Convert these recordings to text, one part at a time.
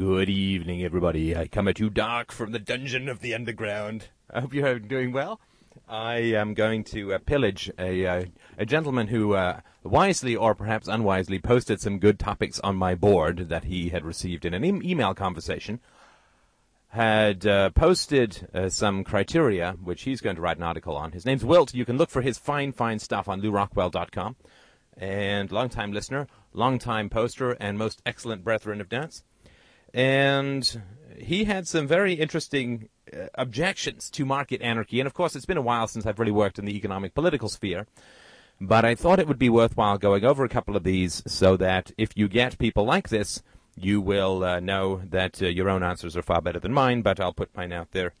Good evening, everybody. I come at you dark from the dungeon of the underground. I hope you're doing well. I am going to uh, pillage a uh, a gentleman who uh, wisely or perhaps unwisely posted some good topics on my board that he had received in an e- email conversation. Had uh, posted uh, some criteria which he's going to write an article on. His name's Wilt. You can look for his fine, fine stuff on LewRockwell.com. And long-time listener, long-time poster, and most excellent brethren of dance. And he had some very interesting uh, objections to market anarchy. And of course, it's been a while since I've really worked in the economic political sphere. But I thought it would be worthwhile going over a couple of these so that if you get people like this, you will uh, know that uh, your own answers are far better than mine, but I'll put mine out there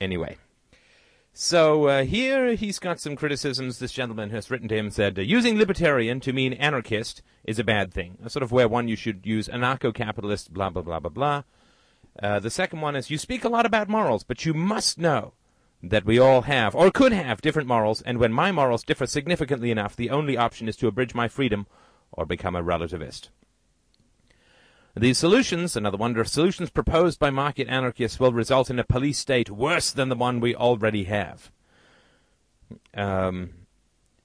anyway. So uh, here he's got some criticisms. This gentleman has written to him said, using libertarian to mean anarchist is a bad thing. A sort of where one you should use anarcho-capitalist, blah, blah, blah, blah, blah. Uh, the second one is you speak a lot about morals, but you must know that we all have, or could have, different morals, and when my morals differ significantly enough, the only option is to abridge my freedom or become a relativist. These solutions, another wonder, solutions proposed by market anarchists will result in a police state worse than the one we already have. Um,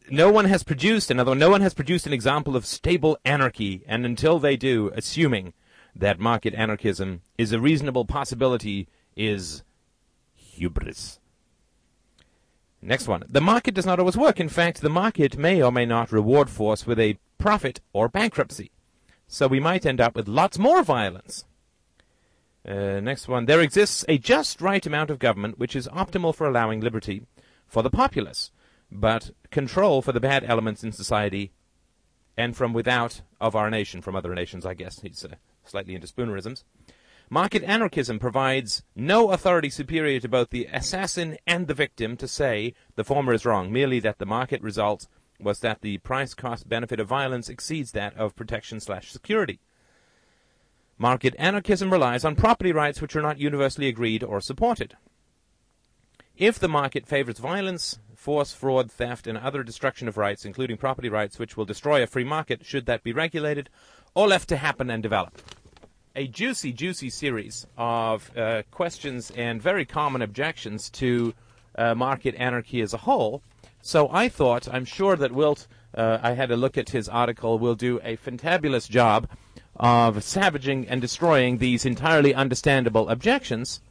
no one has produced another. No one has produced an example of stable anarchy, and until they do, assuming that market anarchism is a reasonable possibility, is hubris. Next one. The market does not always work. In fact, the market may or may not reward force with a profit or bankruptcy. So we might end up with lots more violence. Uh, next one. There exists a just right amount of government which is optimal for allowing liberty for the populace, but control for the bad elements in society and from without of our nation, from other nations, I guess. He's uh, slightly into spoonerisms. Market anarchism provides no authority superior to both the assassin and the victim to say the former is wrong, merely that the market result was that the price cost benefit of violence exceeds that of protection slash security. Market anarchism relies on property rights which are not universally agreed or supported. If the market favors violence, force, fraud, theft, and other destruction of rights, including property rights, which will destroy a free market, should that be regulated or left to happen and develop? A juicy, juicy series of uh, questions and very common objections to uh, market anarchy as a whole. So I thought, I'm sure that Wilt, uh, I had a look at his article, will do a fantabulous job of savaging and destroying these entirely understandable objections.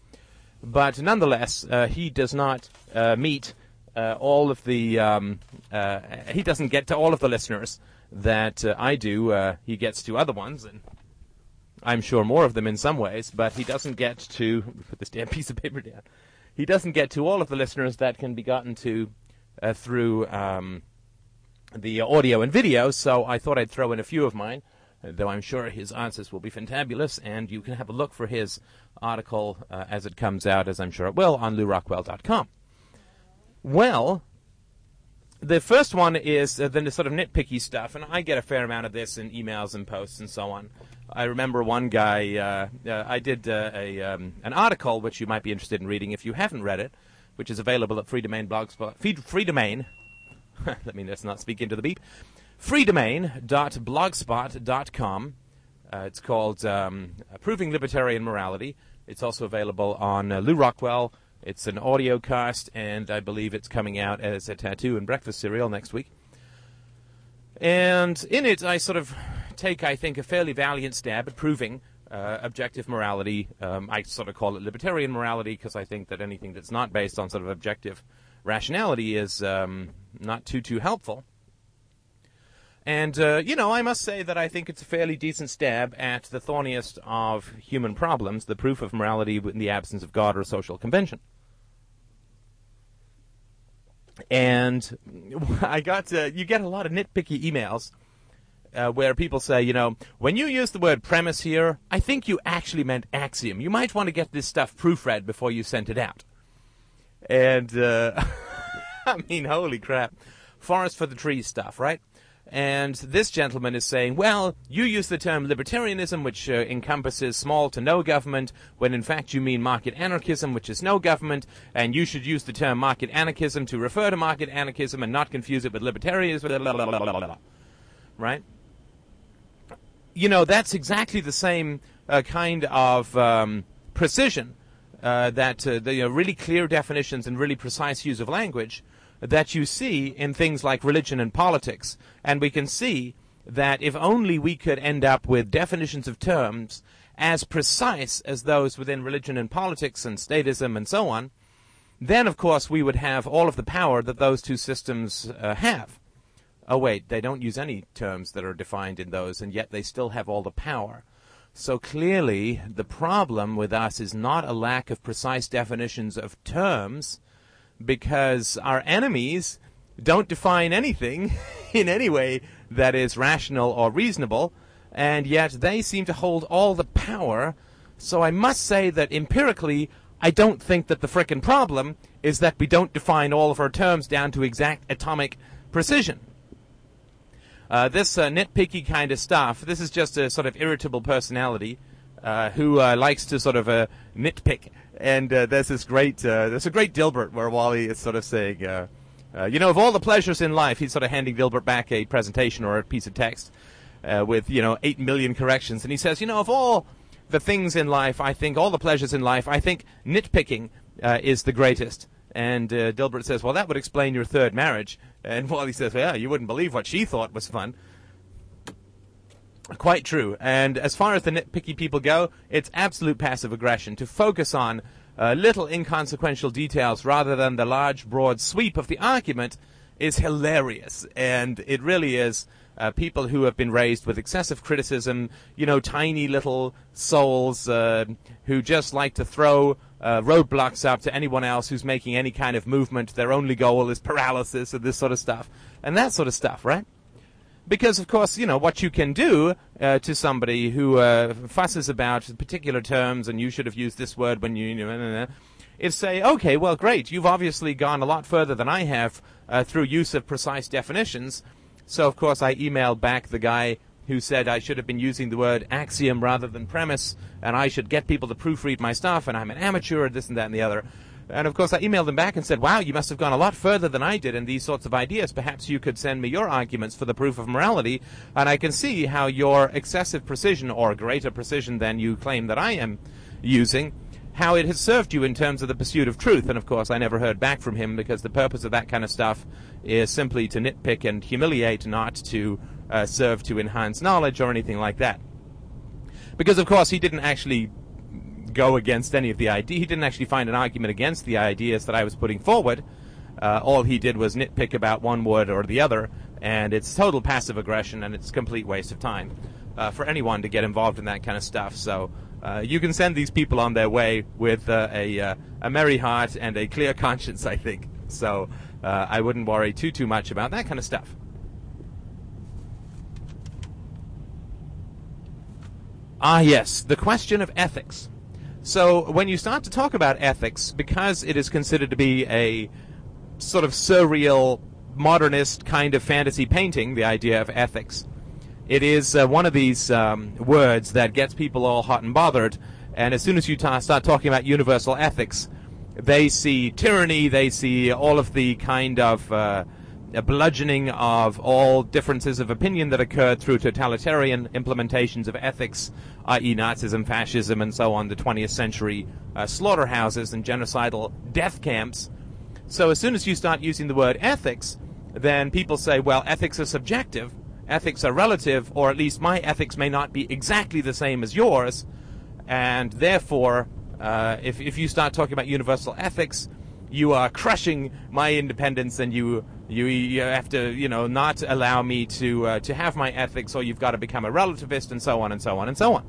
But nonetheless, uh, he does not uh, meet uh, all of the. Um, uh, he doesn't get to all of the listeners that uh, I do. He gets to other ones, and I'm sure more of them in some ways. But he doesn't get to put this damn piece of paper down. He doesn't get to all of the listeners that can be gotten to through um, the audio and video. So I thought I'd throw in a few of mine though I'm sure his answers will be fantabulous, and you can have a look for his article uh, as it comes out, as I'm sure it will, on lewrockwell.com. Well, the first one is uh, the sort of nitpicky stuff, and I get a fair amount of this in emails and posts and so on. I remember one guy, uh, uh I did uh, a, um, an article which you might be interested in reading if you haven't read it, which is available at Free Domain Blogspot. Free, free Domain. Let me just not speak into the beep freedomain.blogspot.com. Uh, it's called um, Proving Libertarian Morality. It's also available on uh, Lew Rockwell. It's an audio cast, and I believe it's coming out as a tattoo and breakfast cereal next week. And in it, I sort of take, I think, a fairly valiant stab at proving uh, objective morality. Um, I sort of call it libertarian morality because I think that anything that's not based on sort of objective rationality is um, not too too helpful. And, uh, you know, I must say that I think it's a fairly decent stab at the thorniest of human problems, the proof of morality in the absence of God or social convention. And I got to, you get a lot of nitpicky emails uh, where people say, you know, when you use the word premise here, I think you actually meant axiom. You might want to get this stuff proofread before you sent it out. And, uh, I mean, holy crap. Forest for the trees stuff, right? And this gentleman is saying, well, you use the term libertarianism, which uh, encompasses small to no government, when in fact you mean market anarchism, which is no government, and you should use the term market anarchism to refer to market anarchism and not confuse it with libertarianism. Right? You know, that's exactly the same uh, kind of um, precision uh, that uh, the you know, really clear definitions and really precise use of language that you see in things like religion and politics. And we can see that if only we could end up with definitions of terms as precise as those within religion and politics and statism and so on, then of course we would have all of the power that those two systems uh, have. Oh, wait, they don't use any terms that are defined in those, and yet they still have all the power. So clearly, the problem with us is not a lack of precise definitions of terms, because our enemies don't define anything in any way that is rational or reasonable, and yet they seem to hold all the power. So I must say that empirically, I don't think that the frickin' problem is that we don't define all of our terms down to exact atomic precision. Uh, this uh, nitpicky kind of stuff, this is just a sort of irritable personality uh, who uh, likes to sort of uh, nitpick. And uh, there's this great, there's a great Dilbert where Wally is sort of saying, you know, of all the pleasures in life, he's sort of handing Dilbert back a presentation or a piece of text with, you know, eight million corrections. And he says, you know, of all the things in life, I think, all the pleasures in life, I think nitpicking is the greatest. And Dilbert says, well, that would explain your third marriage. And Wally says, yeah, you wouldn't believe what she thought was fun. Quite true. And as far as the nitpicky people go, it's absolute passive aggression to focus on uh, little inconsequential details rather than the large, broad sweep of the argument is hilarious. And it really is. Uh, people who have been raised with excessive criticism, you know, tiny little souls uh, who just like to throw uh, roadblocks up to anyone else who's making any kind of movement. Their only goal is paralysis and this sort of stuff. And that sort of stuff, right? Because, of course, you know, what you can do uh, to somebody who uh, fusses about particular terms and you should have used this word when you, you know, is say, okay, well, great, you've obviously gone a lot further than I have uh, through use of precise definitions. So, of course, I emailed back the guy who said I should have been using the word axiom rather than premise, and I should get people to proofread my stuff, and I'm an amateur, this and that and the other. And of course, I emailed them back and said, Wow, you must have gone a lot further than I did in these sorts of ideas. Perhaps you could send me your arguments for the proof of morality, and I can see how your excessive precision, or greater precision than you claim that I am using, how it has served you in terms of the pursuit of truth. And of course, I never heard back from him because the purpose of that kind of stuff is simply to nitpick and humiliate, not to uh, serve to enhance knowledge or anything like that. Because, of course, he didn't actually go against any of the idea. He didn't actually find an argument against the ideas that I was putting forward. Uh, all he did was nitpick about one word or the other, and it's total passive aggression and it's complete waste of time uh, for anyone to get involved in that kind of stuff. So uh, you can send these people on their way with uh, a, uh, a merry heart and a clear conscience, I think. So uh, I wouldn't worry too too much about that kind of stuff. Ah, yes, the question of ethics. So, when you start to talk about ethics, because it is considered to be a sort of surreal, modernist kind of fantasy painting, the idea of ethics, it is uh, one of these um, words that gets people all hot and bothered. And as soon as you ta- start talking about universal ethics, they see tyranny, they see all of the kind of uh, bludgeoning of all differences of opinion that occurred through totalitarian implementations of ethics, i.e., Nazism, fascism, and so on, the 20th century uh, slaughterhouses and genocidal death camps. So as soon as you start using the word ethics, then people say, well, ethics are subjective, ethics are relative, or at least my ethics may not be exactly the same as yours, and therefore, uh, if, if you start talking about universal ethics, you are crushing my independence and you you, you have to you know not allow me to uh, to have my ethics or you've got to become a relativist and so on and so on and so on.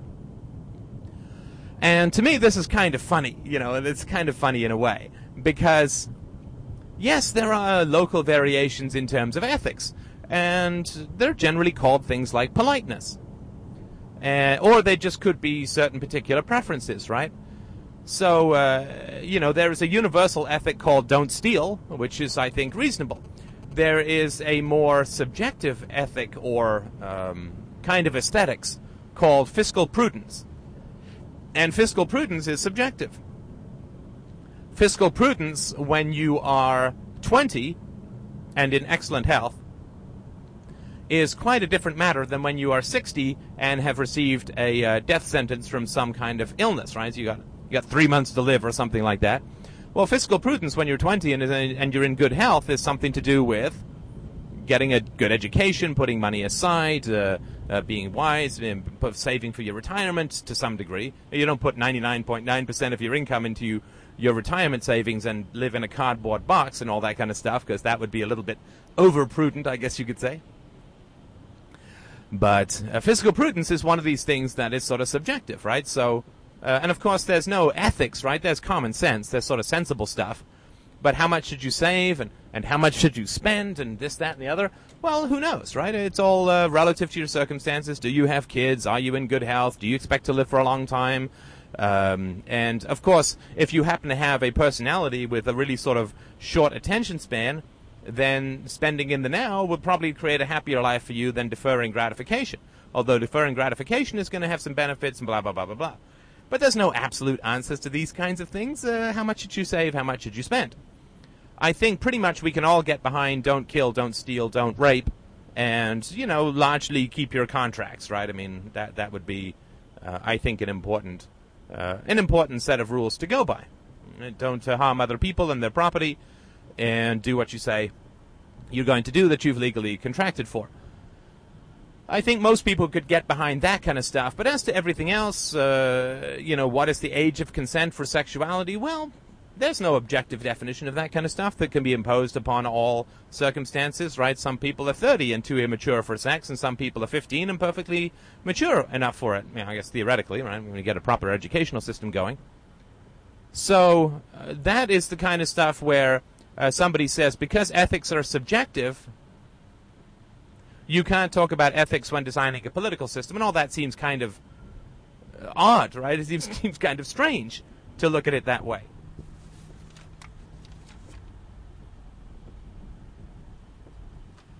And to me this is kind of funny you know it's kind of funny in a way because yes there are local variations in terms of ethics and they're generally called things like politeness uh, or they just could be certain particular preferences right so, uh, you know, there is a universal ethic called don't steal, which is, I think, reasonable. There is a more subjective ethic or um, kind of aesthetics called fiscal prudence. And fiscal prudence is subjective. Fiscal prudence, when you are 20 and in excellent health, is quite a different matter than when you are 60 and have received a uh, death sentence from some kind of illness, right? So you got you got three months to live or something like that. Well, fiscal prudence when you're 20 and, and you're in good health is something to do with getting a good education, putting money aside, uh, uh, being wise, saving for your retirement to some degree. You don't put 99.9% of your income into your retirement savings and live in a cardboard box and all that kind of stuff because that would be a little bit over prudent, I guess you could say. But uh, fiscal prudence is one of these things that is sort of subjective, right? So, uh, and of course, there's no ethics, right? There's common sense. There's sort of sensible stuff. But how much should you save and, and how much should you spend and this, that, and the other? Well, who knows, right? It's all uh, relative to your circumstances. Do you have kids? Are you in good health? Do you expect to live for a long time? Um, and of course, if you happen to have a personality with a really sort of short attention span, then spending in the now would probably create a happier life for you than deferring gratification. Although deferring gratification is going to have some benefits and blah, blah, blah, blah, blah. But there's no absolute answers to these kinds of things. Uh, how much should you save? How much should you spend? I think pretty much we can all get behind don't kill, don't steal, don't rape, and, you know, largely keep your contracts, right? I mean, that, that would be, uh, I think, an important, uh, an important set of rules to go by. Don't harm other people and their property and do what you say you're going to do that you've legally contracted for. I think most people could get behind that kind of stuff. But as to everything else, uh, you know, what is the age of consent for sexuality? Well, there's no objective definition of that kind of stuff that can be imposed upon all circumstances, right? Some people are 30 and too immature for sex, and some people are 15 and perfectly mature enough for it. I guess theoretically, right? When you get a proper educational system going. So uh, that is the kind of stuff where uh, somebody says because ethics are subjective, you can't talk about ethics when designing a political system, and all that seems kind of uh, odd, right? It seems, seems kind of strange to look at it that way.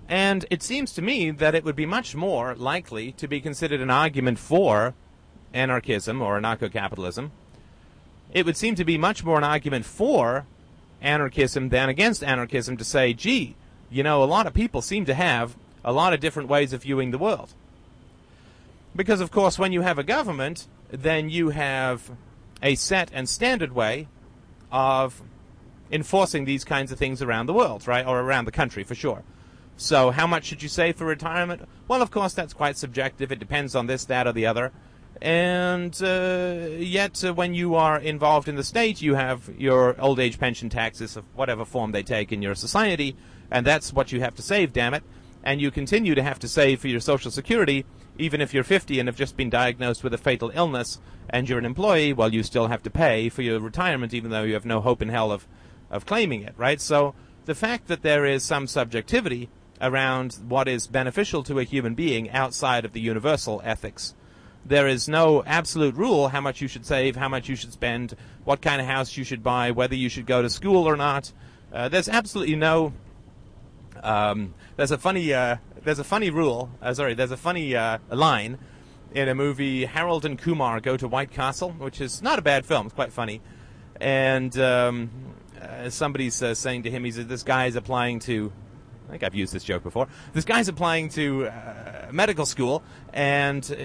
And it seems to me that it would be much more likely to be considered an argument for anarchism or anarcho capitalism. It would seem to be much more an argument for anarchism than against anarchism to say, gee, you know, a lot of people seem to have a lot of different ways of viewing the world. Because, of course, when you have a government, then you have a set and standard way of enforcing these kinds of things around the world, right? Or around the country, for sure. So, how much should you save for retirement? Well, of course, that's quite subjective. It depends on this, that, or the other. And uh, yet, uh, when you are involved in the state, you have your old age pension taxes of whatever form they take in your society, and that's what you have to save, damn it. And you continue to have to save for your Social Security, even if you're 50 and have just been diagnosed with a fatal illness and you're an employee, well, you still have to pay for your retirement, even though you have no hope in hell of, of claiming it, right? So the fact that there is some subjectivity around what is beneficial to a human being outside of the universal ethics there is no absolute rule how much you should save, how much you should spend, what kind of house you should buy, whether you should go to school or not. Uh, there's absolutely no. Um, there's a funny. Uh, there's a funny rule. Uh, sorry, there's a funny uh, line in a movie. Harold and Kumar go to White Castle, which is not a bad film. It's quite funny, and um, uh, somebody's uh, saying to him, "He's this guy is applying to think I've used this joke before. This guy's applying to uh, medical school, and uh,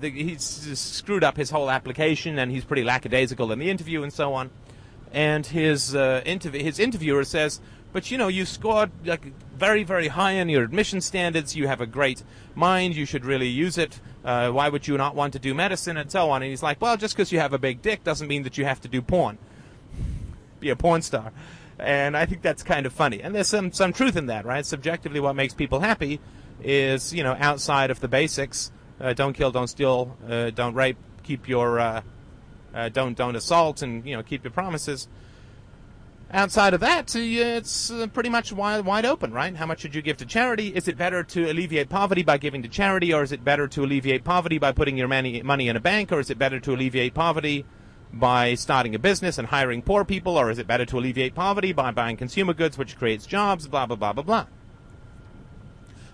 the, he's screwed up his whole application, and he's pretty lackadaisical in the interview and so on. And his uh, interv- his interviewer says, "But you know, you scored like very, very high in your admission standards. You have a great mind. You should really use it. Uh, why would you not want to do medicine and so on?" And he's like, "Well, just because you have a big dick doesn't mean that you have to do porn. Be a porn star." And I think that's kind of funny. And there's some some truth in that, right? Subjectively, what makes people happy is you know outside of the basics: uh, don't kill, don't steal, uh, don't rape, keep your uh, uh don't don't assault, and you know keep your promises. Outside of that, it's uh, pretty much wide, wide open, right? How much should you give to charity? Is it better to alleviate poverty by giving to charity, or is it better to alleviate poverty by putting your money, money in a bank, or is it better to alleviate poverty by starting a business and hiring poor people, or is it better to alleviate poverty by buying consumer goods, which creates jobs, blah, blah, blah, blah, blah.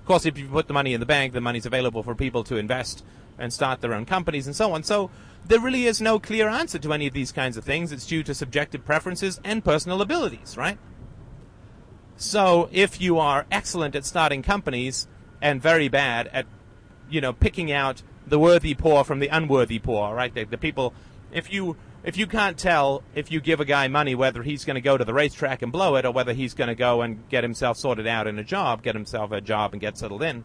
Of course, if you put the money in the bank, the money's available for people to invest and start their own companies and so on. So there really is no clear answer to any of these kinds of things. It's due to subjective preferences and personal abilities, right? So if you are excellent at starting companies and very bad at, you know, picking out the worthy poor from the unworthy poor, right? The, the people, if you if you can't tell if you give a guy money whether he's going to go to the racetrack and blow it or whether he's going to go and get himself sorted out in a job, get himself a job and get settled in,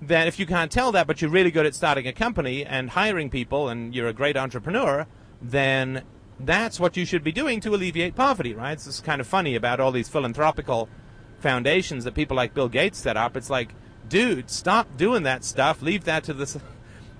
then if you can't tell that, but you're really good at starting a company and hiring people and you're a great entrepreneur, then that's what you should be doing to alleviate poverty, right? It's kind of funny about all these philanthropical foundations that people like Bill Gates set up. It's like, dude, stop doing that stuff. Leave that to the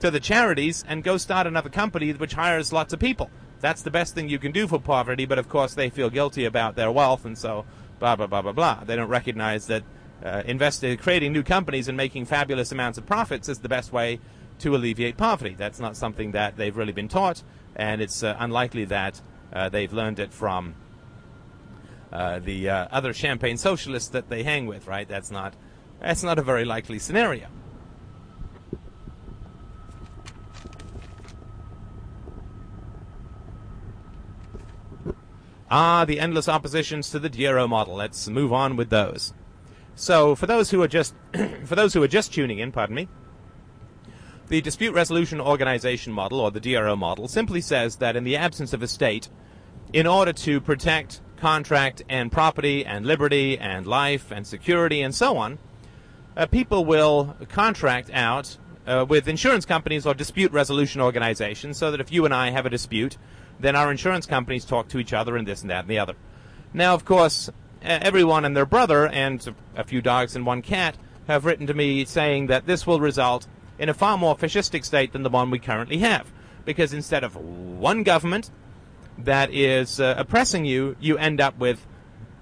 to the charities and go start another company which hires lots of people. That's the best thing you can do for poverty, but of course they feel guilty about their wealth and so blah blah blah blah blah. They don't recognize that uh, investing, creating new companies and making fabulous amounts of profits is the best way to alleviate poverty. That's not something that they've really been taught, and it's uh, unlikely that uh, they've learned it from uh, the uh, other champagne socialists that they hang with. Right? That's not that's not a very likely scenario. Ah, the endless oppositions to the DRO model. Let's move on with those. So, for those who are just for those who are just tuning in, pardon me, the dispute resolution organization model or the DRO model simply says that in the absence of a state, in order to protect contract and property and liberty and life and security and so on, uh, people will contract out uh, with insurance companies or dispute resolution organizations so that if you and I have a dispute, then our insurance companies talk to each other and this and that and the other. Now, of course, everyone and their brother and a few dogs and one cat have written to me saying that this will result in a far more fascistic state than the one we currently have. Because instead of one government that is uh, oppressing you, you end up with,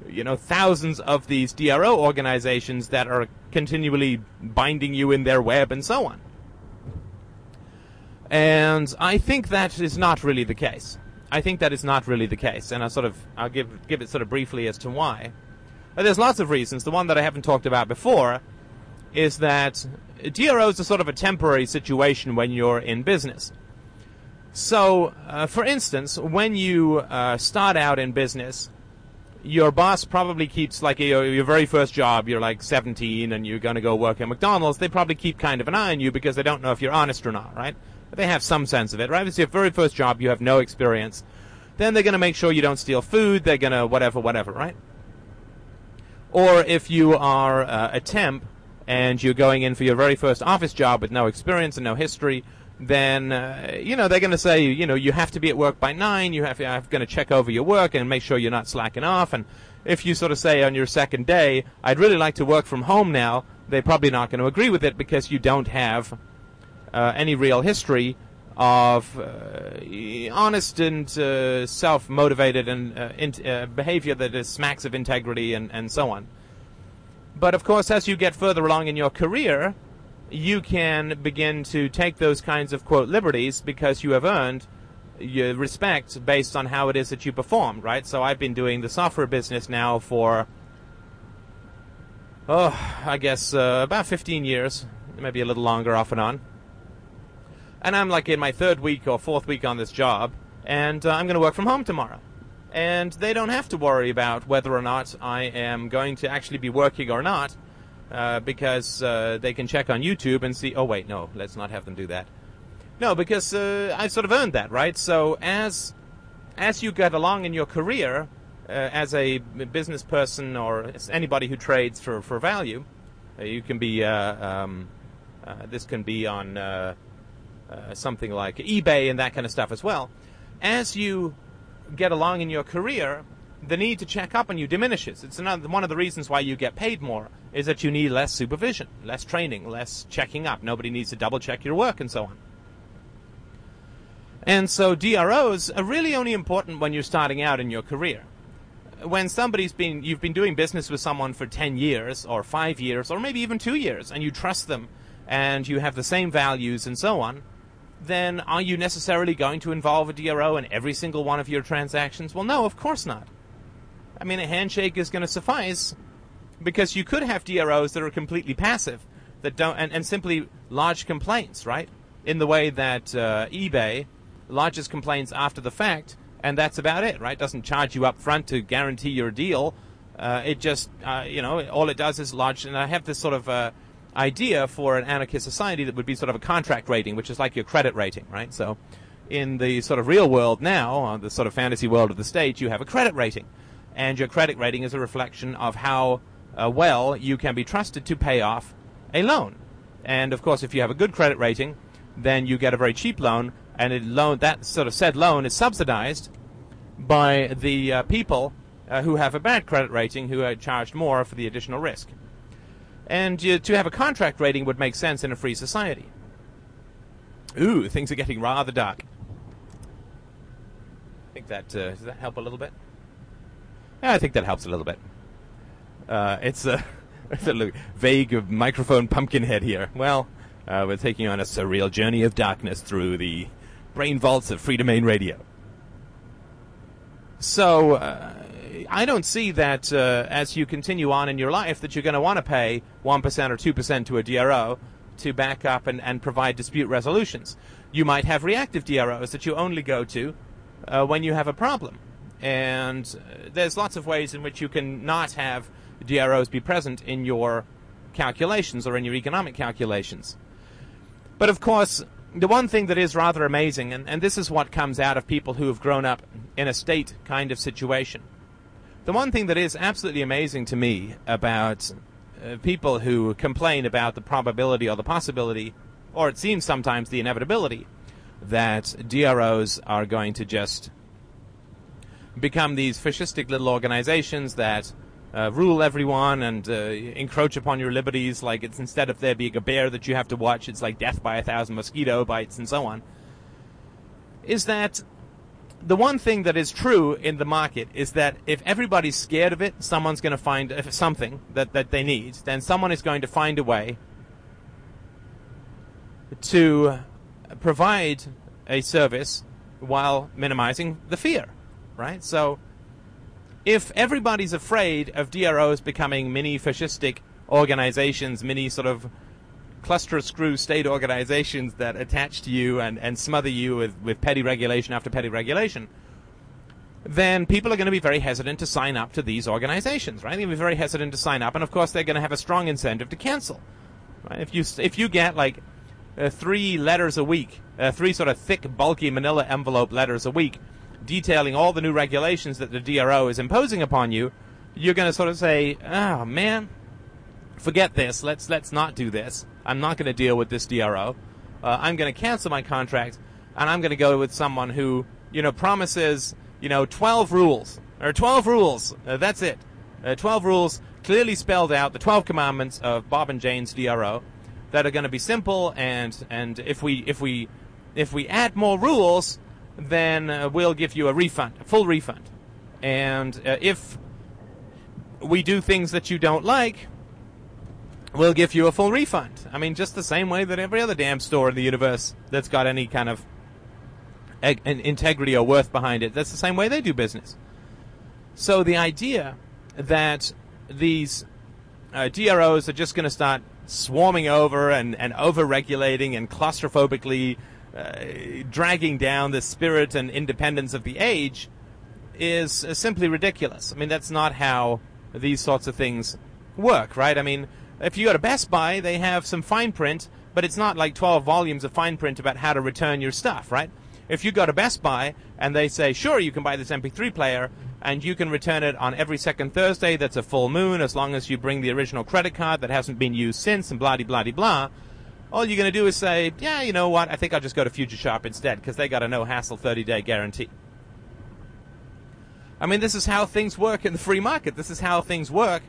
you know, thousands of these DRO organizations that are continually binding you in their web and so on. And I think that is not really the case. I think that is not really the case, and I sort of I'll give give it sort of briefly as to why. But there's lots of reasons. The one that I haven't talked about before is that DRO is a sort of a temporary situation when you're in business. So, uh, for instance, when you uh, start out in business, your boss probably keeps like your, your very first job. You're like 17 and you're going to go work at McDonald's. They probably keep kind of an eye on you because they don't know if you're honest or not, right? They have some sense of it, right? If it's your very first job, you have no experience. Then they're going to make sure you don't steal food. They're going to whatever, whatever, right? Or if you are uh, a temp and you're going in for your very first office job with no experience and no history, then uh, you know they're going to say you know you have to be at work by nine. You have, have going to check over your work and make sure you're not slacking off. And if you sort of say on your second day, I'd really like to work from home now, they're probably not going to agree with it because you don't have uh, any real history of uh, honest and uh, self-motivated and uh, in, uh, behavior that is smacks of integrity and, and so on. But of course, as you get further along in your career, you can begin to take those kinds of quote liberties because you have earned your respect based on how it is that you perform, right? So I've been doing the software business now for, oh, I guess uh, about 15 years, maybe a little longer off and on and I'm like in my third week or fourth week on this job, and uh, I'm going to work from home tomorrow. And they don't have to worry about whether or not I am going to actually be working or not, uh, because uh, they can check on YouTube and see. Oh wait, no, let's not have them do that. No, because uh, I sort of earned that, right? So as as you get along in your career, uh, as a business person or anybody who trades for for value, uh, you can be. Um, this can be on uh, something like eBay and that kind of stuff as well. As you get along in your career, the need to check up on you diminishes. It's another one of the reasons why you get paid more is that you need less supervision, less training, less checking up. Nobody needs to double check your work and so on. And so DROs are really only important when you're starting out in your career. When somebody's been you've been doing business with someone for 10 years or 5 years or maybe even 2 years and you trust them and you have the same values and so on, then are you necessarily going to involve a DRO in every single one of your transactions? Well, no, of course not. I mean, a handshake is going to suffice because you could have DROs that are completely passive that don't and, and simply lodge complaints, right? In the way that uh, eBay lodges complaints after the fact, and that's about it, right? Doesn't charge you up front to guarantee your deal. Uh, it just, uh, you know, all it does is lodge. And I have this sort of uh, idea for an anarchist society that would be sort of a contract rating, which is like your credit rating, right? So, in the sort of real world now, uh, the sort of fantasy world of the state, you have a credit rating, and your credit rating is a reflection of how uh, well you can be trusted to pay off a loan. And of course, if you have a good credit rating, then you get a very cheap loan, and a loan that sort of said loan is subsidized by the uh, people uh, who have a bad credit rating who are charged more for the additional risk. And uh, to have a contract rating would make sense in a free society. Ooh, things are getting rather dark. I think that uh, does that help a little bit. Yeah, I think that helps a little bit. Uh, it's a, it's a vague microphone pumpkin head here. Well, uh, we're taking on a surreal journey of darkness through the brain vaults of Freedomain Radio. So, uh, I don't see that uh, as you continue on in your life that you're going to want to pay 1% or 2% to a DRO to back up and, and provide dispute resolutions. You might have reactive DROs that you only go to uh, when you have a problem. And uh, there's lots of ways in which you can not have DROs be present in your calculations or in your economic calculations. But of course, the one thing that is rather amazing, and, and this is what comes out of people who have grown up in a state kind of situation. The one thing that is absolutely amazing to me about uh, people who complain about the probability or the possibility, or it seems sometimes the inevitability, that DROs are going to just become these fascistic little organizations that uh, rule everyone and uh, encroach upon your liberties. Like it's instead of there being a bear that you have to watch, it's like death by a thousand mosquito bites and so on. Is that the one thing that is true in the market is that if everybody's scared of it, someone's going to find something that, that they need. Then someone is going to find a way to provide a service while minimizing the fear, right? So if everybody's afraid of DROs becoming mini fascistic organizations, mini sort of cluster of screw state organizations that attach to you and, and smother you with, with petty regulation after petty regulation, then people are going to be very hesitant to sign up to these organizations, right? They're going to be very hesitant to sign up, and of course they're going to have a strong incentive to cancel. Right? If you if you get like uh, three letters a week, uh, three sort of thick, bulky Manila envelope letters a week detailing all the new regulations that the DRO is imposing upon you, you're going to sort of say, "Oh man, forget this. Let's let's not do this. I'm not going to deal with this DRO. Uh, I'm going to cancel my contract, and I'm going to go with someone who you know promises you know 12 rules or 12 rules. Uh, that's it. Uh, 12 rules clearly spelled out, the 12 commandments of Bob and Jane's DRO that are going to be simple and and if we if we if we add more rules then uh, we'll give you a refund, a full refund. And uh, if we do things that you don't like, we'll give you a full refund. I mean, just the same way that every other damn store in the universe that's got any kind of eg- integrity or worth behind it, that's the same way they do business. So the idea that these uh, DROs are just going to start swarming over and, and over regulating and claustrophobically uh, dragging down the spirit and independence of the age is uh, simply ridiculous. I mean, that's not how these sorts of things work, right? I mean, if you go to Best Buy, they have some fine print, but it's not like 12 volumes of fine print about how to return your stuff, right? If you go to Best Buy and they say, sure, you can buy this MP3 player and you can return it on every second Thursday that's a full moon as long as you bring the original credit card that hasn't been used since and blah, blah, blah, blah all you're going to do is say, yeah, you know what, I think I'll just go to Future Shop instead because they got a no hassle 30 day guarantee. I mean, this is how things work in the free market. This is how things work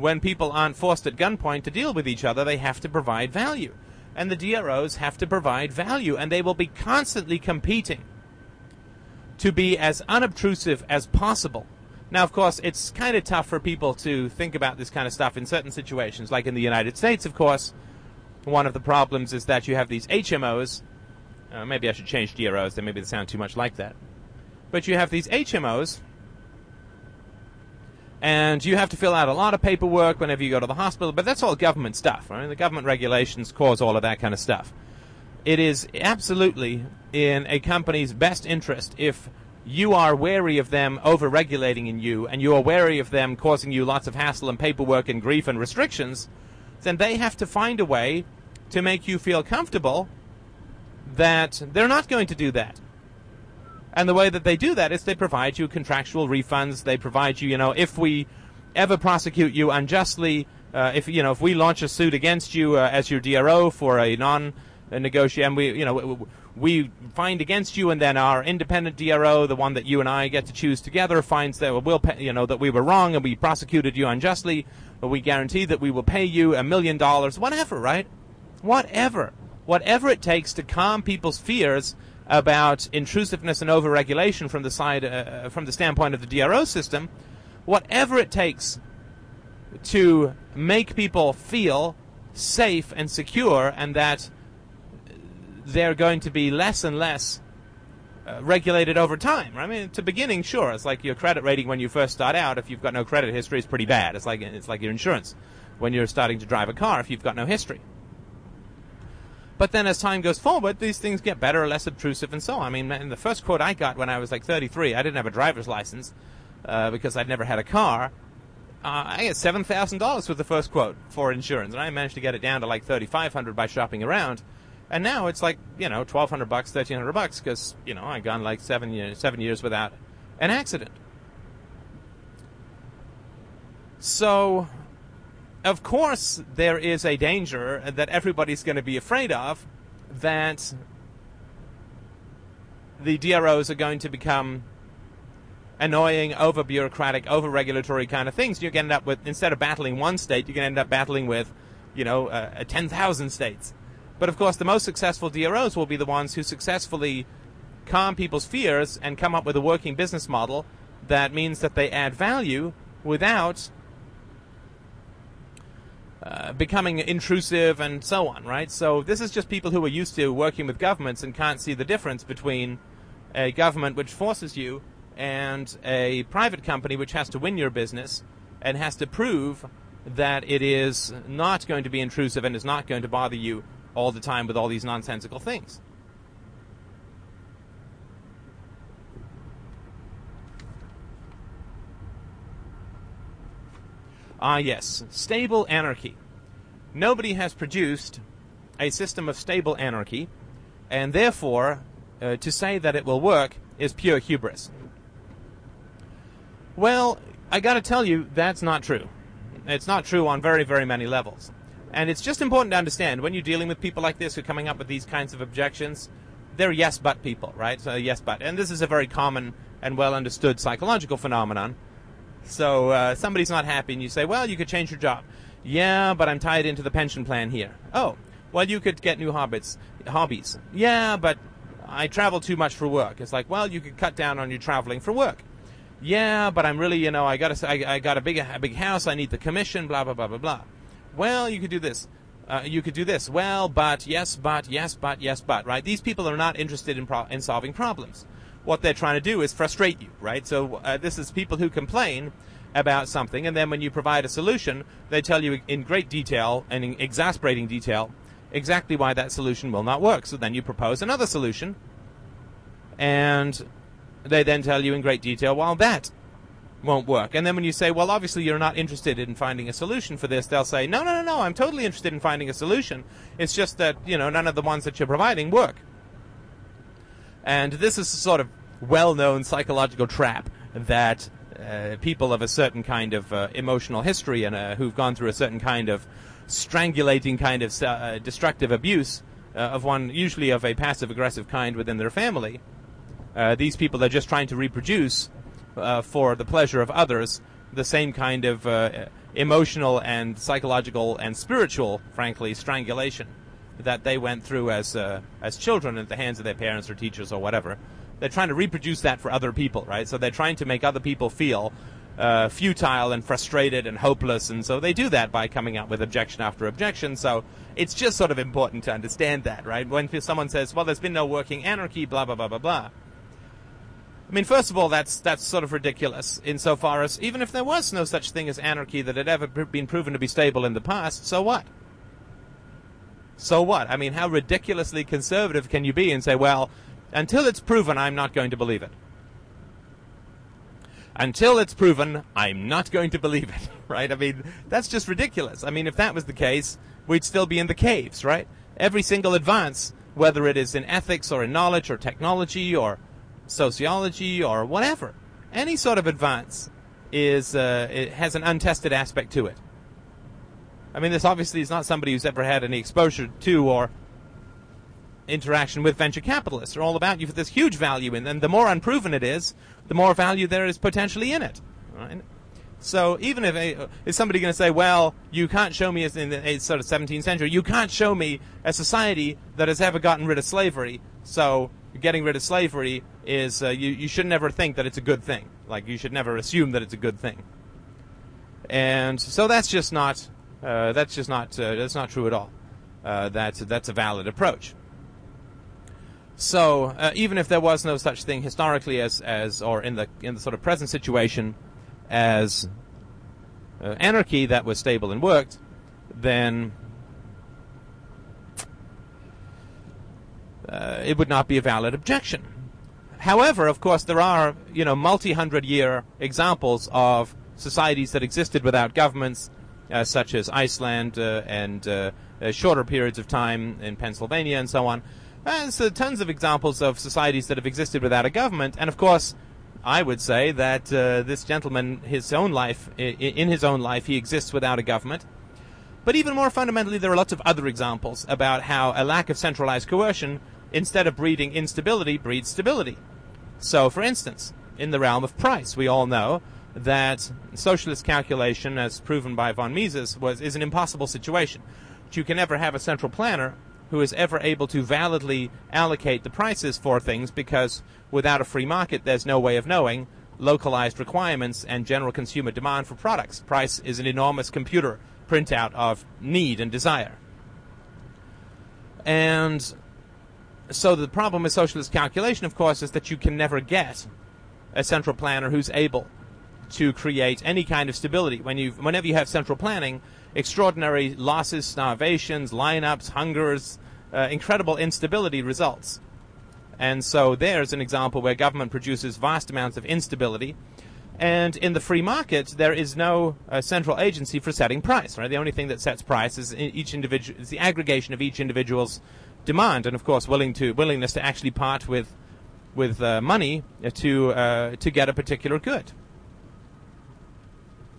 when people aren't forced at gunpoint to deal with each other. They have to provide value. And the DROs have to provide value, and they will be constantly competing to be as unobtrusive as possible. Now, of course, it's kind of tough for people to think about this kind of stuff in certain situations, like in the United States, of course one of the problems is that you have these HMOs. Uh, maybe I should change DROs, then maybe they sound too much like that. But you have these HMOs, and you have to fill out a lot of paperwork whenever you go to the hospital, but that's all government stuff, right? The government regulations cause all of that kind of stuff. It is absolutely in a company's best interest if you are wary of them over-regulating in you, and you are wary of them causing you lots of hassle and paperwork and grief and restrictions, then they have to find a way to make you feel comfortable that they're not going to do that. And the way that they do that is they provide you contractual refunds. They provide you, you know, if we ever prosecute you unjustly, uh, if you know, if we launch a suit against you uh, as your DRO for a non negotiation, we, you know, we find against you, and then our independent DRO, the one that you and I get to choose together, finds that we'll, pay, you know, that we were wrong and we prosecuted you unjustly. But we guarantee that we will pay you a million dollars, whatever, right? Whatever, whatever it takes to calm people's fears about intrusiveness and overregulation from the side, uh, from the standpoint of the DRO system, whatever it takes to make people feel safe and secure, and that they're going to be less and less uh, regulated over time. I mean, to beginning, sure, it's like your credit rating when you first start out. If you've got no credit history, it's pretty bad. It's like it's like your insurance when you're starting to drive a car if you've got no history. But then as time goes forward, these things get better, or less obtrusive, and so on. I mean, in the first quote I got when I was like 33, I didn't have a driver's license uh, because I'd never had a car. Uh, I got seven thousand dollars with the first quote for insurance, and I managed to get it down to like thirty five hundred by shopping around. And now it's like you know twelve hundred bucks, thirteen hundred bucks because you know I've gone like seven years, seven years without an accident. So of course, there is a danger that everybody's going to be afraid of that the DROs are going to become annoying, over bureaucratic, over regulatory kind of things. You're going to end up with, instead of battling one state, you're going to end up battling with, you know, uh, 10,000 states. But of course, the most successful DROs will be the ones who successfully calm people's fears and come up with a working business model that means that they add value without uh, becoming intrusive and so on, right? So this is just people who are used to working with governments and can't see the difference between a government which forces you and a private company which has to win your business and has to prove that it is not going to be intrusive and is not going to bother you all the time with all these nonsensical things. Ah, yes, stable anarchy. Nobody has produced a system of stable anarchy, and therefore, uh, to say that it will work is pure hubris. Well, I gotta tell you, that's not true. It's not true on very, very many levels. And it's just important to understand when you're dealing with people like this who are coming up with these kinds of objections, they're yes but people, right? So, yes but. And this is a very common and well understood psychological phenomenon so uh, somebody's not happy, and you say, "Well, you could change your job." Yeah, but I'm tied into the pension plan here. Oh, well, you could get new hobbies. Hobbies. Yeah, but I travel too much for work. It's like, well, you could cut down on your traveling for work. Yeah, but I'm really, you know, I got a, I, I got a big, a big house. I need the commission. Blah blah blah blah blah. Well, you could do this. Uh, you could do this. Well, but yes, but yes, but yes, but right. These people are not interested in pro- in solving problems what they're trying to do is frustrate you, right? So uh, this is people who complain about something, and then when you provide a solution, they tell you in great detail and in exasperating detail exactly why that solution will not work. So then you propose another solution, and they then tell you in great detail, well, that won't work. And then when you say, well, obviously you're not interested in finding a solution for this, they'll say, no, no, no, no, I'm totally interested in finding a solution. It's just that, you know, none of the ones that you're providing work. And this is a sort of well-known psychological trap that uh, people of a certain kind of uh, emotional history and uh, who've gone through a certain kind of strangulating kind of uh, destructive abuse uh, of one, usually of a passive-aggressive kind within their family. Uh, these people are just trying to reproduce for the pleasure of others the same kind of emotional and psychological and spiritual, frankly, strangulation that they went through as uh, as children at the hands of their parents or teachers or whatever. They're trying to reproduce that for other people, right? So they're trying to make other people feel uh, futile and frustrated and hopeless, and so they do that by coming up with objection after objection. So it's just sort of important to understand that, right? When someone says, "Well, there's been no working anarchy," blah blah blah blah blah. I mean, first of all, that's that's sort of ridiculous insofar as even if there was no such thing as anarchy that had ever been proven to be stable in the past, so what? So what? I mean, how ridiculously conservative can you be and say, well, until it's proven, I'm not going to believe it? until it's proven, I'm not going to believe it, right? I mean, that's just ridiculous. I mean, if that was the case, we'd still be in the caves, right? Every single advance, whether it is in ethics or in knowledge or technology or sociology or whatever, any sort of advance is uh, it has an untested aspect to it. I mean, this obviously is not somebody who's ever had any exposure to or interaction with venture capitalists. They're all about you for this huge value and the more unproven it is, the more value there is potentially in it. Right? So even if a, is somebody going to say, well, you can't show me as in the sort of 17th century, you can't show me a society that has ever gotten rid of slavery. So getting rid of slavery is uh, you you should never think that it's a good thing. Like you should never assume that it's a good thing. And so that's just not uh, that's just not uh, that's not true at all. Uh, that's that's a valid approach. So uh, even if there was no such thing historically as as or in the in the sort of present situation as uh, anarchy that was stable and worked, then uh, it would not be a valid objection. However, of course, there are you know multi-hundred year examples of societies that existed without governments, such as Iceland uh, and uh, uh, shorter periods of time in Pennsylvania and so on. So tons of examples of societies that have existed without a government, and of course, I would say that uh, this gentleman, his own life, in his own life, he exists without a government. But even more fundamentally, there are lots of other examples about how a lack of centralized coercion instead of breeding instability, breeds stability. So, for instance, in the realm of price, we all know that socialist calculation, as proven by von Mises, was is an impossible situation. But you can never have a central planner who is ever able to validly allocate the prices for things because without a free market, there's no way of knowing localized requirements and general consumer demand for products. Price is an enormous computer printout of need and desire. And so the problem with socialist calculation, of course, is that you can never get a central planner who's able to create any kind of stability. When you, whenever you have central planning, extraordinary losses, starvations, lineups, hungers, uh, incredible instability results. And so there's an example where government produces vast amounts of instability. And in the free market, there is no uh, central agency for setting price. Right, the only thing that sets price is each individual is the aggregation of each individual's demand, and of course, willing to willingness to actually part with with uh, money to uh, to get a particular good.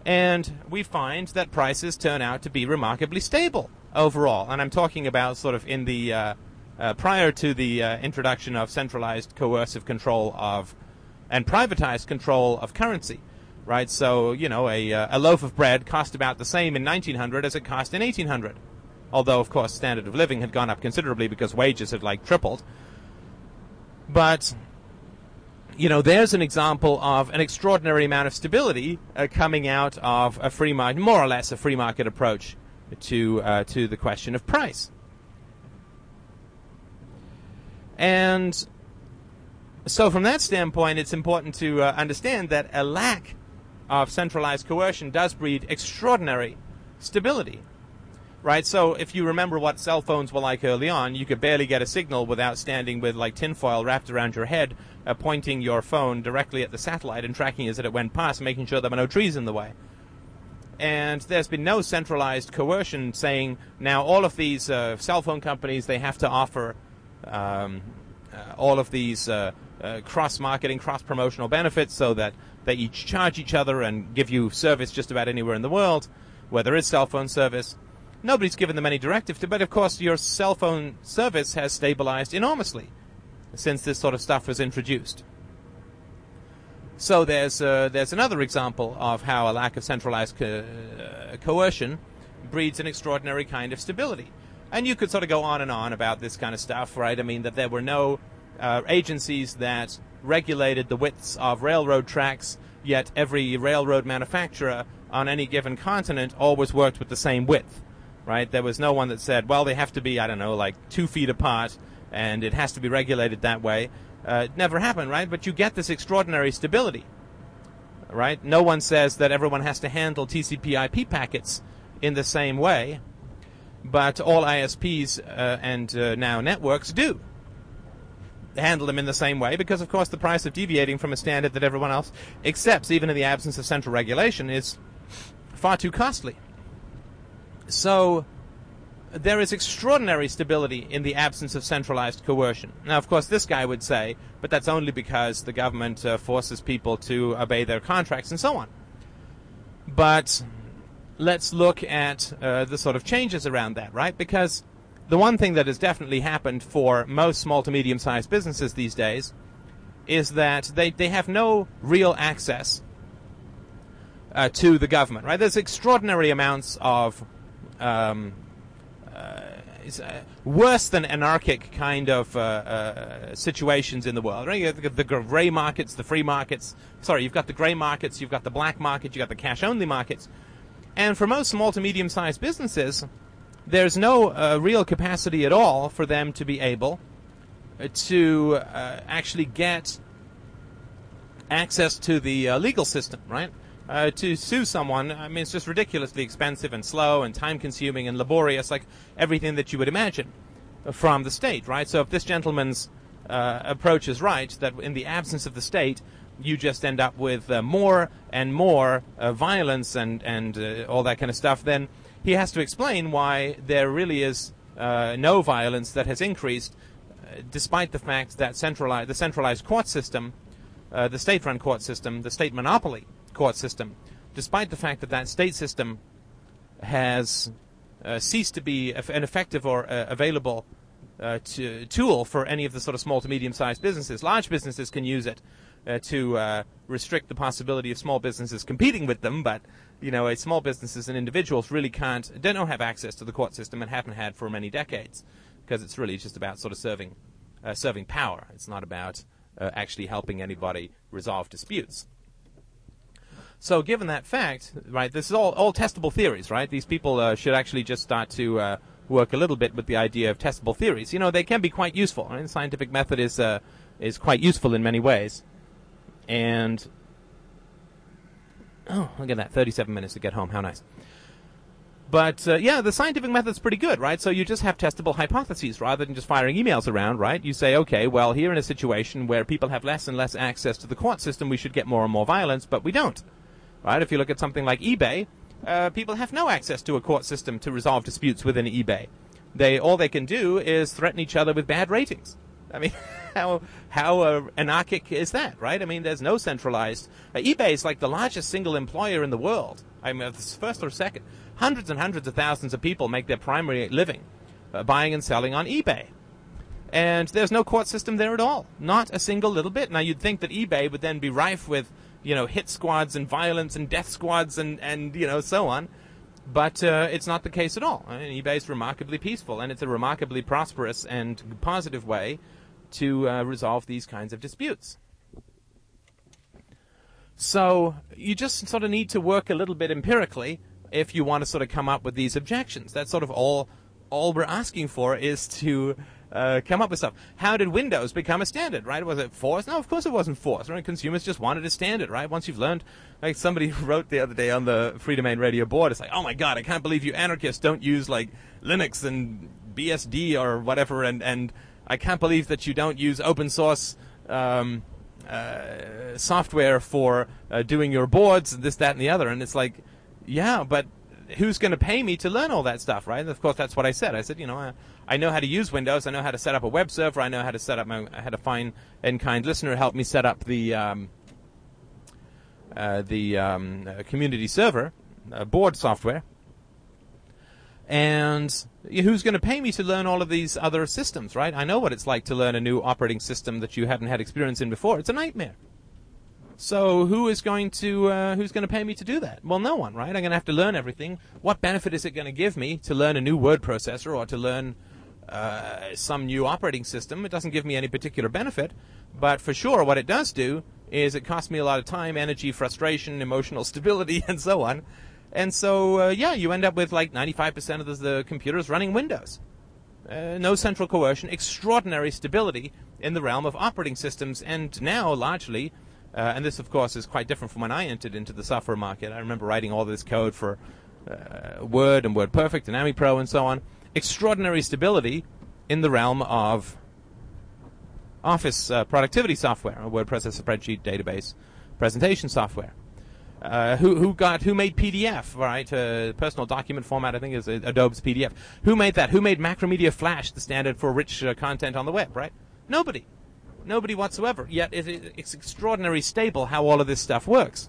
And we find that prices turn out to be remarkably stable overall. And I'm talking about sort of in the uh, uh prior to the uh, introduction of centralized coercive control of and privatized control of currency. Right, so you know, a, uh, a loaf of bread cost about the same in 1900 as it cost in 1800 although of course standard of living had gone up considerably because wages had like tripled. But you know, there's an example of an extraordinary amount of stability uh, coming out of a free market, more or less a free market approach to uh, to the question of price. And so, from that standpoint, it's important to uh, understand that a lack of centralized coercion does breed extraordinary stability right? So if you remember what cell phones were like early on, you could barely get a signal without standing with like tinfoil wrapped around your head, uh, pointing your phone directly at the satellite and tracking as it went past, making sure there were no trees in the way. And there's been no centralized coercion saying now all of these uh, cell phone companies they have to offer um, uh, all of these uh, uh, cross marketing, cross promotional benefits so that they each charge each other and give you service just about anywhere in the world where there is cell phone service nobody's given them any directive to, but of course your cell phone service has stabilized enormously since this sort of stuff was introduced. So there's uh, there's another example of how a lack of centralized co- uh, coercion breeds an extraordinary kind of stability. And you could sort of go on and on about this kind of stuff, right? I mean that there were no uh, agencies that regulated the widths of railroad tracks, yet every railroad manufacturer on any given continent always worked with the same width right? There was no one that said, well, they have to be, I don't know, like two feet apart, and it has to be regulated that way. Uh, it never happened, right? But you get this extraordinary stability, right? No one says that everyone has to handle TCP/IP packets in the same way, but all ISPs uh, and uh, now networks do. handle them in the same way because, of course, the price of deviating from a standard that everyone else accepts, even in the absence of central regulation, is far too costly. So there is extraordinary stability in the absence of centralized coercion. Now, of course, this guy would say, but that's only because the government uh, forces people to obey their contracts and so on. But let's look at uh, the sort of changes around that, right? Because the one thing that has definitely happened for most small to medium sized businesses these days is that they, they have no real access uh, to the government, right? There's extraordinary amounts of um, uh, uh, worse than anarchic kind of uh, uh, situations in the world. Right? You've got the grey markets, the free markets. Sorry, you've got the grey markets, you've got the black market, you've got the cash only markets. And for most small to medium sized businesses, there's no uh, real capacity at all for them to be able to uh, actually get access to the legal system, right? Uh, to sue someone, I mean, it's just ridiculously expensive and slow and time consuming and laborious, like everything that you would imagine from the state, right? So if this gentleman's uh, approach is right, that in the absence of the state, you just end up with uh, more and more violence and, and all that kind of stuff, then he has to explain why there really is uh, no violence that has increased, uh, despite the fact that centralized, the centralized court system, uh, the state-run court system, the state monopoly court system, despite the fact that that state system has uh, ceased to be an effective or uh, available uh, to, tool for any of the sort of small to medium-sized businesses. Large businesses can use it to restrict the possibility of small businesses competing with them, but you know, small businesses and individuals really can't, don't have access to the court system and haven't had for many decades, because it's really just about sort of serving, uh, serving power. It's not about uh, actually helping anybody resolve disputes. So, given that fact, right, this is all, all testable theories, right? These people uh, should actually just start to uh, work a little bit with the idea of testable theories. You know, they can be quite useful. Right? The scientific method is uh, is quite useful in many ways, and Oh, look at that. 37 minutes to get home. How nice. But uh, yeah, the scientific method's pretty good, right? So you just have testable hypotheses rather than just firing emails around, right? You say, okay, well, here in a situation where people have less and less access to the court system, we should get more and more violence, but we don't, right? If you look at something like eBay, uh, people have no access to a court system to resolve disputes within eBay. They all they can do is threaten each other with bad ratings. I mean, how how uh, anarchic is that, right? I mean, there's no centralized. Uh, eBay is like the largest single employer in the world. I mean, first or second. Hundreds and hundreds of thousands of people make their primary living uh, buying and selling on eBay. And there's no court system there at all. Not a single little bit. Now, you'd think that eBay would then be rife with, you know, hit squads and violence and death squads and, and you know, so on. But uh, it's not the case at all. I mean, eBay is remarkably peaceful, and it's a remarkably prosperous and positive way to uh, resolve these kinds of disputes. So you just sort of need to work a little bit empirically if you want to sort of come up with these objections. That's sort of all all we're asking for is to uh, come up with stuff. How did Windows become a standard, right? Was it forced? No, of course it wasn't forced. Right? Consumers just wanted a standard, right? Once you've learned, like somebody wrote the other day on the Free Domain Radio board, it's like, oh my god, I can't believe you anarchists don't use like Linux and BSD or whatever and, and I can't believe that you don't use open source um, uh, software for uh, doing your boards, and this, that, and the other. And it's like, yeah, but who's going to pay me to learn all that stuff, right? And of course, that's what I said. I said, you know, I, I, know how to use Windows. I know how to set up a web server. I know how to set up my. I had a fine and kind listener help me set up the um, uh, the um, uh, community server uh, board software. And who's going to pay me to learn all of these other systems, right? I know what it's like to learn a new operating system that you haven't had experience in before. It's a nightmare. So who is going to uh, who's going to pay me to do that? Well, no one, right? I'm going to have to learn everything. What benefit is it going to give me to learn a new word processor or to learn uh, some new operating system? It doesn't give me any particular benefit, but for sure, what it does do is it costs me a lot of time, energy, frustration, emotional stability, and so on. And so, uh, yeah, you end up with like 95% of the, the computers running Windows. Uh, no central coercion, extraordinary stability in the realm of operating systems, and now largely, uh, and this of course is quite different from when I entered into the software market. I remember writing all this code for uh, Word and WordPerfect and AmiPro and so on. Extraordinary stability in the realm of Office uh, productivity software, a word processor spreadsheet database presentation software. Uh, who who got who made PDF right? Uh, personal document format, I think, is Adobe's PDF. Who made that? Who made Macromedia Flash the standard for rich uh, content on the web? Right? Nobody, nobody whatsoever. Yet it, it's extraordinarily stable how all of this stuff works.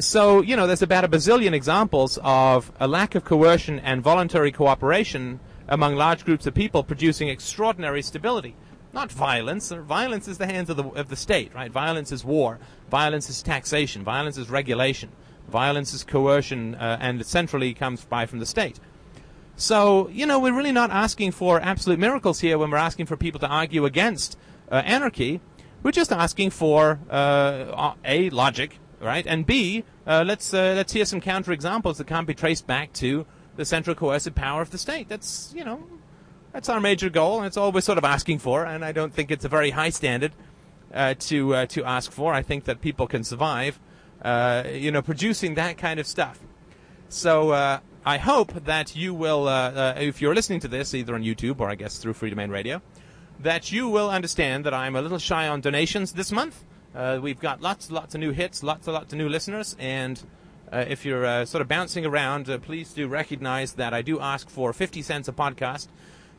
So you know, there's about a bazillion examples of a lack of coercion and voluntary cooperation among large groups of people producing extraordinary stability not violence. Violence is the hands of the of the state, right? Violence is war. Violence is taxation. Violence is regulation. Violence is coercion, uh, and centrally comes by from the state. So you know, we're really not asking for absolute miracles here when we're asking for people to argue against uh, anarchy. We're just asking for uh, a logic, right, and b uh, let's uh, let's hear some counterexamples that can't be traced back to the central coercive power of the state. That's you know that's our major goal, and it's all we're sort of asking for. And I don't think it's a very high standard uh, to uh, to ask for. I think that people can survive, uh, you know, producing that kind of stuff. So uh, I hope that you will, if you're listening to this either on YouTube or I guess through Free Domain Radio, that you will understand that I'm a little shy on donations this month. We've got lots, lots of new hits, lots, of lots of new listeners, and. if you're sort of bouncing around, please do recognize that I do ask for 50 cents a podcast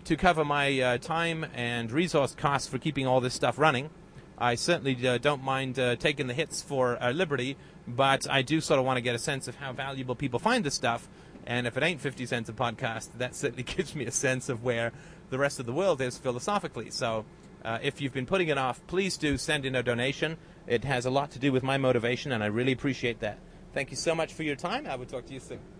to cover my uh, time and resource costs for keeping all this stuff running. I certainly uh, don't mind uh, taking the hits for uh, Liberty, but I do sort of want to get a sense of how valuable people find this stuff. And if it ain't 50 cents a podcast, that certainly gives me a sense of where the rest of the world is philosophically. So uh, if you've been putting it off, please do send in a donation. It has a lot to do with my motivation, and I really appreciate that. Thank you so much for your time. I will talk to you soon.